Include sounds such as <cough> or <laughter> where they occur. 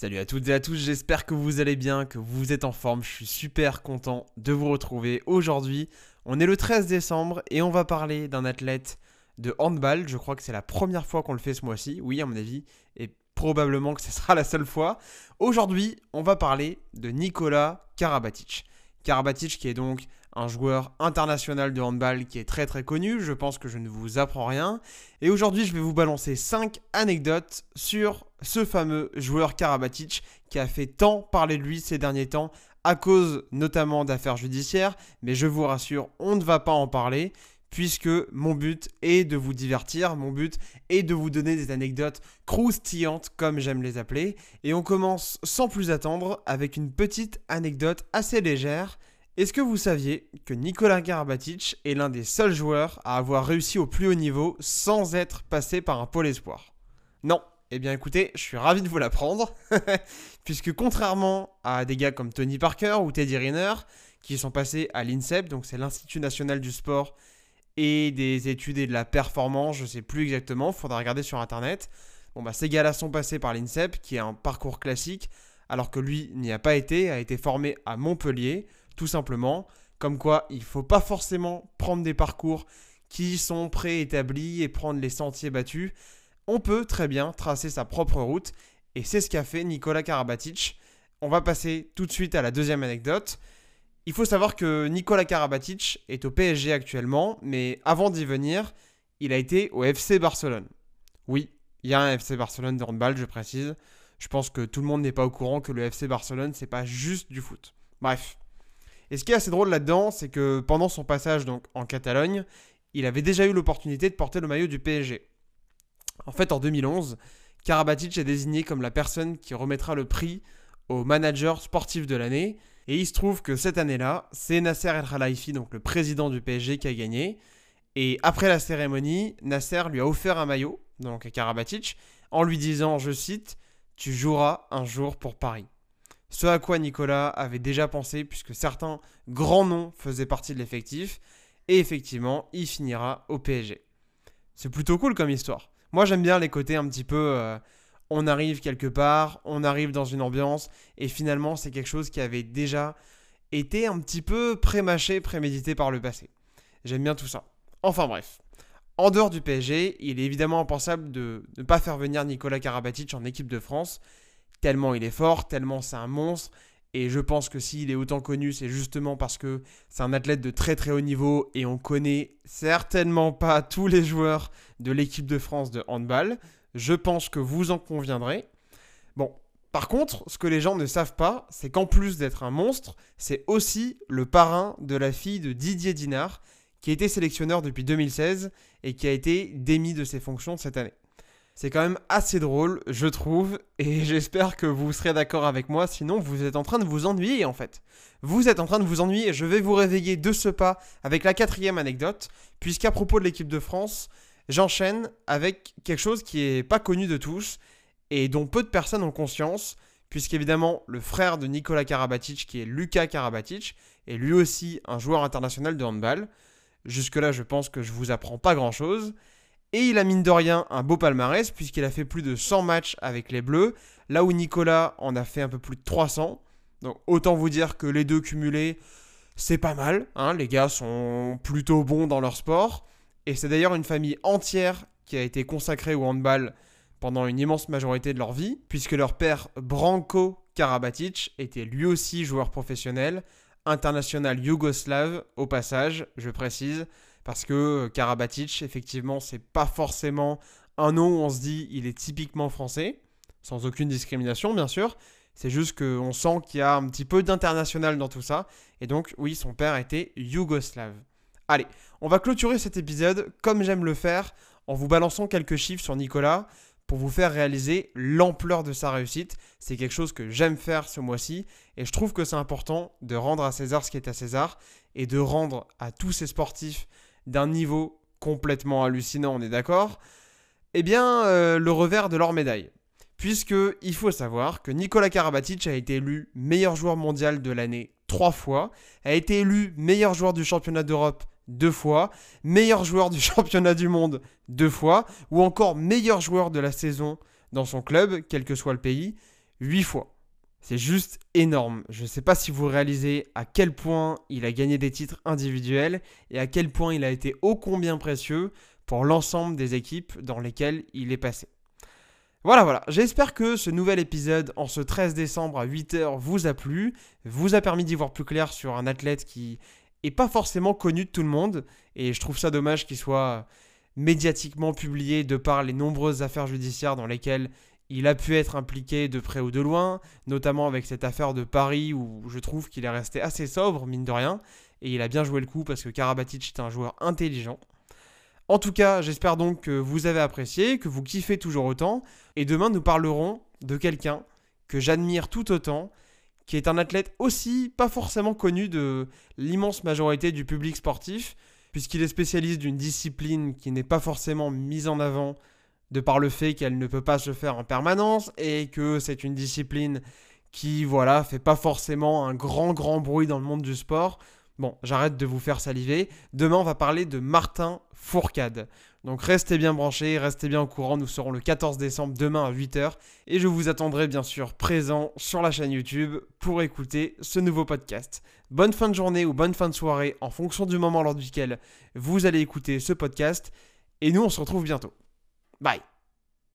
Salut à toutes et à tous, j'espère que vous allez bien, que vous êtes en forme. Je suis super content de vous retrouver aujourd'hui. On est le 13 décembre et on va parler d'un athlète de handball. Je crois que c'est la première fois qu'on le fait ce mois-ci. Oui, à mon avis, et probablement que ce sera la seule fois. Aujourd'hui, on va parler de Nicolas Karabatic. Karabatic qui est donc un joueur international de handball qui est très très connu, je pense que je ne vous apprends rien. Et aujourd'hui je vais vous balancer 5 anecdotes sur ce fameux joueur Karabatic qui a fait tant parler de lui ces derniers temps à cause notamment d'affaires judiciaires, mais je vous rassure, on ne va pas en parler puisque mon but est de vous divertir, mon but est de vous donner des anecdotes croustillantes comme j'aime les appeler. Et on commence sans plus attendre avec une petite anecdote assez légère est-ce que vous saviez que Nicolas Karabatic est l'un des seuls joueurs à avoir réussi au plus haut niveau sans être passé par un pôle espoir? Non. Eh bien écoutez, je suis ravi de vous l'apprendre, <laughs> puisque contrairement à des gars comme Tony Parker ou Teddy Riner, qui sont passés à l'INSEP, donc c'est l'Institut National du Sport et des études et de la performance, je ne sais plus exactement, faudra regarder sur Internet. Bon bah ces gars-là sont passés par l'INSEP, qui est un parcours classique, alors que lui n'y a pas été, a été formé à Montpellier, tout simplement. Comme quoi, il ne faut pas forcément prendre des parcours qui sont préétablis et prendre les sentiers battus. On peut très bien tracer sa propre route et c'est ce qu'a fait Nicolas Karabatic. On va passer tout de suite à la deuxième anecdote. Il faut savoir que Nicolas Karabatic est au PSG actuellement, mais avant d'y venir, il a été au FC Barcelone. Oui, il y a un FC Barcelone de handball, je précise. Je pense que tout le monde n'est pas au courant que le FC Barcelone, c'est pas juste du foot. Bref, et ce qui est assez drôle là-dedans, c'est que pendant son passage en Catalogne, il avait déjà eu l'opportunité de porter le maillot du PSG. En fait, en 2011, Karabatic est désigné comme la personne qui remettra le prix au manager sportif de l'année. Et il se trouve que cette année-là, c'est Nasser El Khelaifi, donc le président du PSG, qui a gagné. Et après la cérémonie, Nasser lui a offert un maillot, donc à Karabatic, en lui disant, je cite, Tu joueras un jour pour Paris. Ce à quoi Nicolas avait déjà pensé puisque certains grands noms faisaient partie de l'effectif. Et effectivement, il finira au PSG. C'est plutôt cool comme histoire. Moi j'aime bien les côtés un petit peu... Euh, on arrive quelque part, on arrive dans une ambiance, et finalement c'est quelque chose qui avait déjà été un petit peu prémâché, prémédité par le passé. J'aime bien tout ça. Enfin bref. En dehors du PSG, il est évidemment impensable de ne pas faire venir Nicolas Karabatic en équipe de France tellement il est fort, tellement c'est un monstre. Et je pense que s'il est autant connu, c'est justement parce que c'est un athlète de très très haut niveau et on connaît certainement pas <laughs> tous les joueurs de l'équipe de France de handball. Je pense que vous en conviendrez. Bon, par contre, ce que les gens ne savent pas, c'est qu'en plus d'être un monstre, c'est aussi le parrain de la fille de Didier Dinard, qui a été sélectionneur depuis 2016 et qui a été démis de ses fonctions cette année. C'est quand même assez drôle, je trouve, et <laughs> j'espère que vous serez d'accord avec moi, sinon vous êtes en train de vous ennuyer en fait. Vous êtes en train de vous ennuyer je vais vous réveiller de ce pas avec la quatrième anecdote, puisqu'à propos de l'équipe de France, j'enchaîne avec quelque chose qui n'est pas connu de tous et dont peu de personnes ont conscience, puisqu'évidemment le frère de Nicolas Karabatic, qui est Lucas Karabatic, est lui aussi un joueur international de handball. Jusque-là, je pense que je vous apprends pas grand-chose. Et il a mine de rien un beau palmarès puisqu'il a fait plus de 100 matchs avec les Bleus, là où Nicolas en a fait un peu plus de 300. Donc autant vous dire que les deux cumulés, c'est pas mal. Hein. les gars sont plutôt bons dans leur sport. Et c'est d'ailleurs une famille entière qui a été consacrée au handball pendant une immense majorité de leur vie, puisque leur père Branko Karabatic était lui aussi joueur professionnel, international yougoslave au passage, je précise, parce que Karabatic, effectivement, c'est pas forcément un nom où on se dit il est typiquement français, sans aucune discrimination bien sûr. C'est juste qu'on sent qu'il y a un petit peu d'international dans tout ça. Et donc, oui, son père était yougoslave. Allez, on va clôturer cet épisode comme j'aime le faire en vous balançant quelques chiffres sur Nicolas pour vous faire réaliser l'ampleur de sa réussite. C'est quelque chose que j'aime faire ce mois-ci et je trouve que c'est important de rendre à César ce qui est à César et de rendre à tous ces sportifs d'un niveau complètement hallucinant, on est d'accord Eh bien, euh, le revers de leur médaille. Puisque il faut savoir que Nicolas Karabatic a été élu meilleur joueur mondial de l'année trois fois, a été élu meilleur joueur du championnat d'Europe deux fois, meilleur joueur du <laughs> championnat du monde deux fois, ou encore meilleur joueur de la saison dans son club, quel que soit le pays, 8 fois. C'est juste énorme. Je ne sais pas si vous réalisez à quel point il a gagné des titres individuels et à quel point il a été ô combien précieux pour l'ensemble des équipes dans lesquelles il est passé. Voilà, voilà. J'espère que ce nouvel épisode en ce 13 décembre à 8h vous a plu, vous a permis d'y voir plus clair sur un athlète qui est pas forcément connu de tout le monde. Et je trouve ça dommage qu'il soit médiatiquement publié de par les nombreuses affaires judiciaires dans lesquelles il a pu être impliqué de près ou de loin, notamment avec cette affaire de Paris où je trouve qu'il est resté assez sobre, mine de rien, et il a bien joué le coup parce que Karabatic est un joueur intelligent. En tout cas, j'espère donc que vous avez apprécié, que vous kiffez toujours autant, et demain nous parlerons de quelqu'un que j'admire tout autant, qui est un athlète aussi pas forcément connu de l'immense majorité du public sportif, puisqu'il est spécialiste d'une discipline qui n'est pas forcément mise en avant de par le fait qu'elle ne peut pas se faire en permanence et que c'est une discipline qui voilà fait pas forcément un grand grand bruit dans le monde du sport. Bon, j'arrête de vous faire saliver. Demain, on va parler de Martin Fourcade. Donc restez bien branchés, restez bien au courant. Nous serons le 14 décembre demain à 8h. Et je vous attendrai bien sûr présent sur la chaîne YouTube pour écouter ce nouveau podcast. Bonne fin de journée ou bonne fin de soirée en fonction du moment lors duquel vous allez écouter ce podcast. Et nous, on se retrouve bientôt. Bye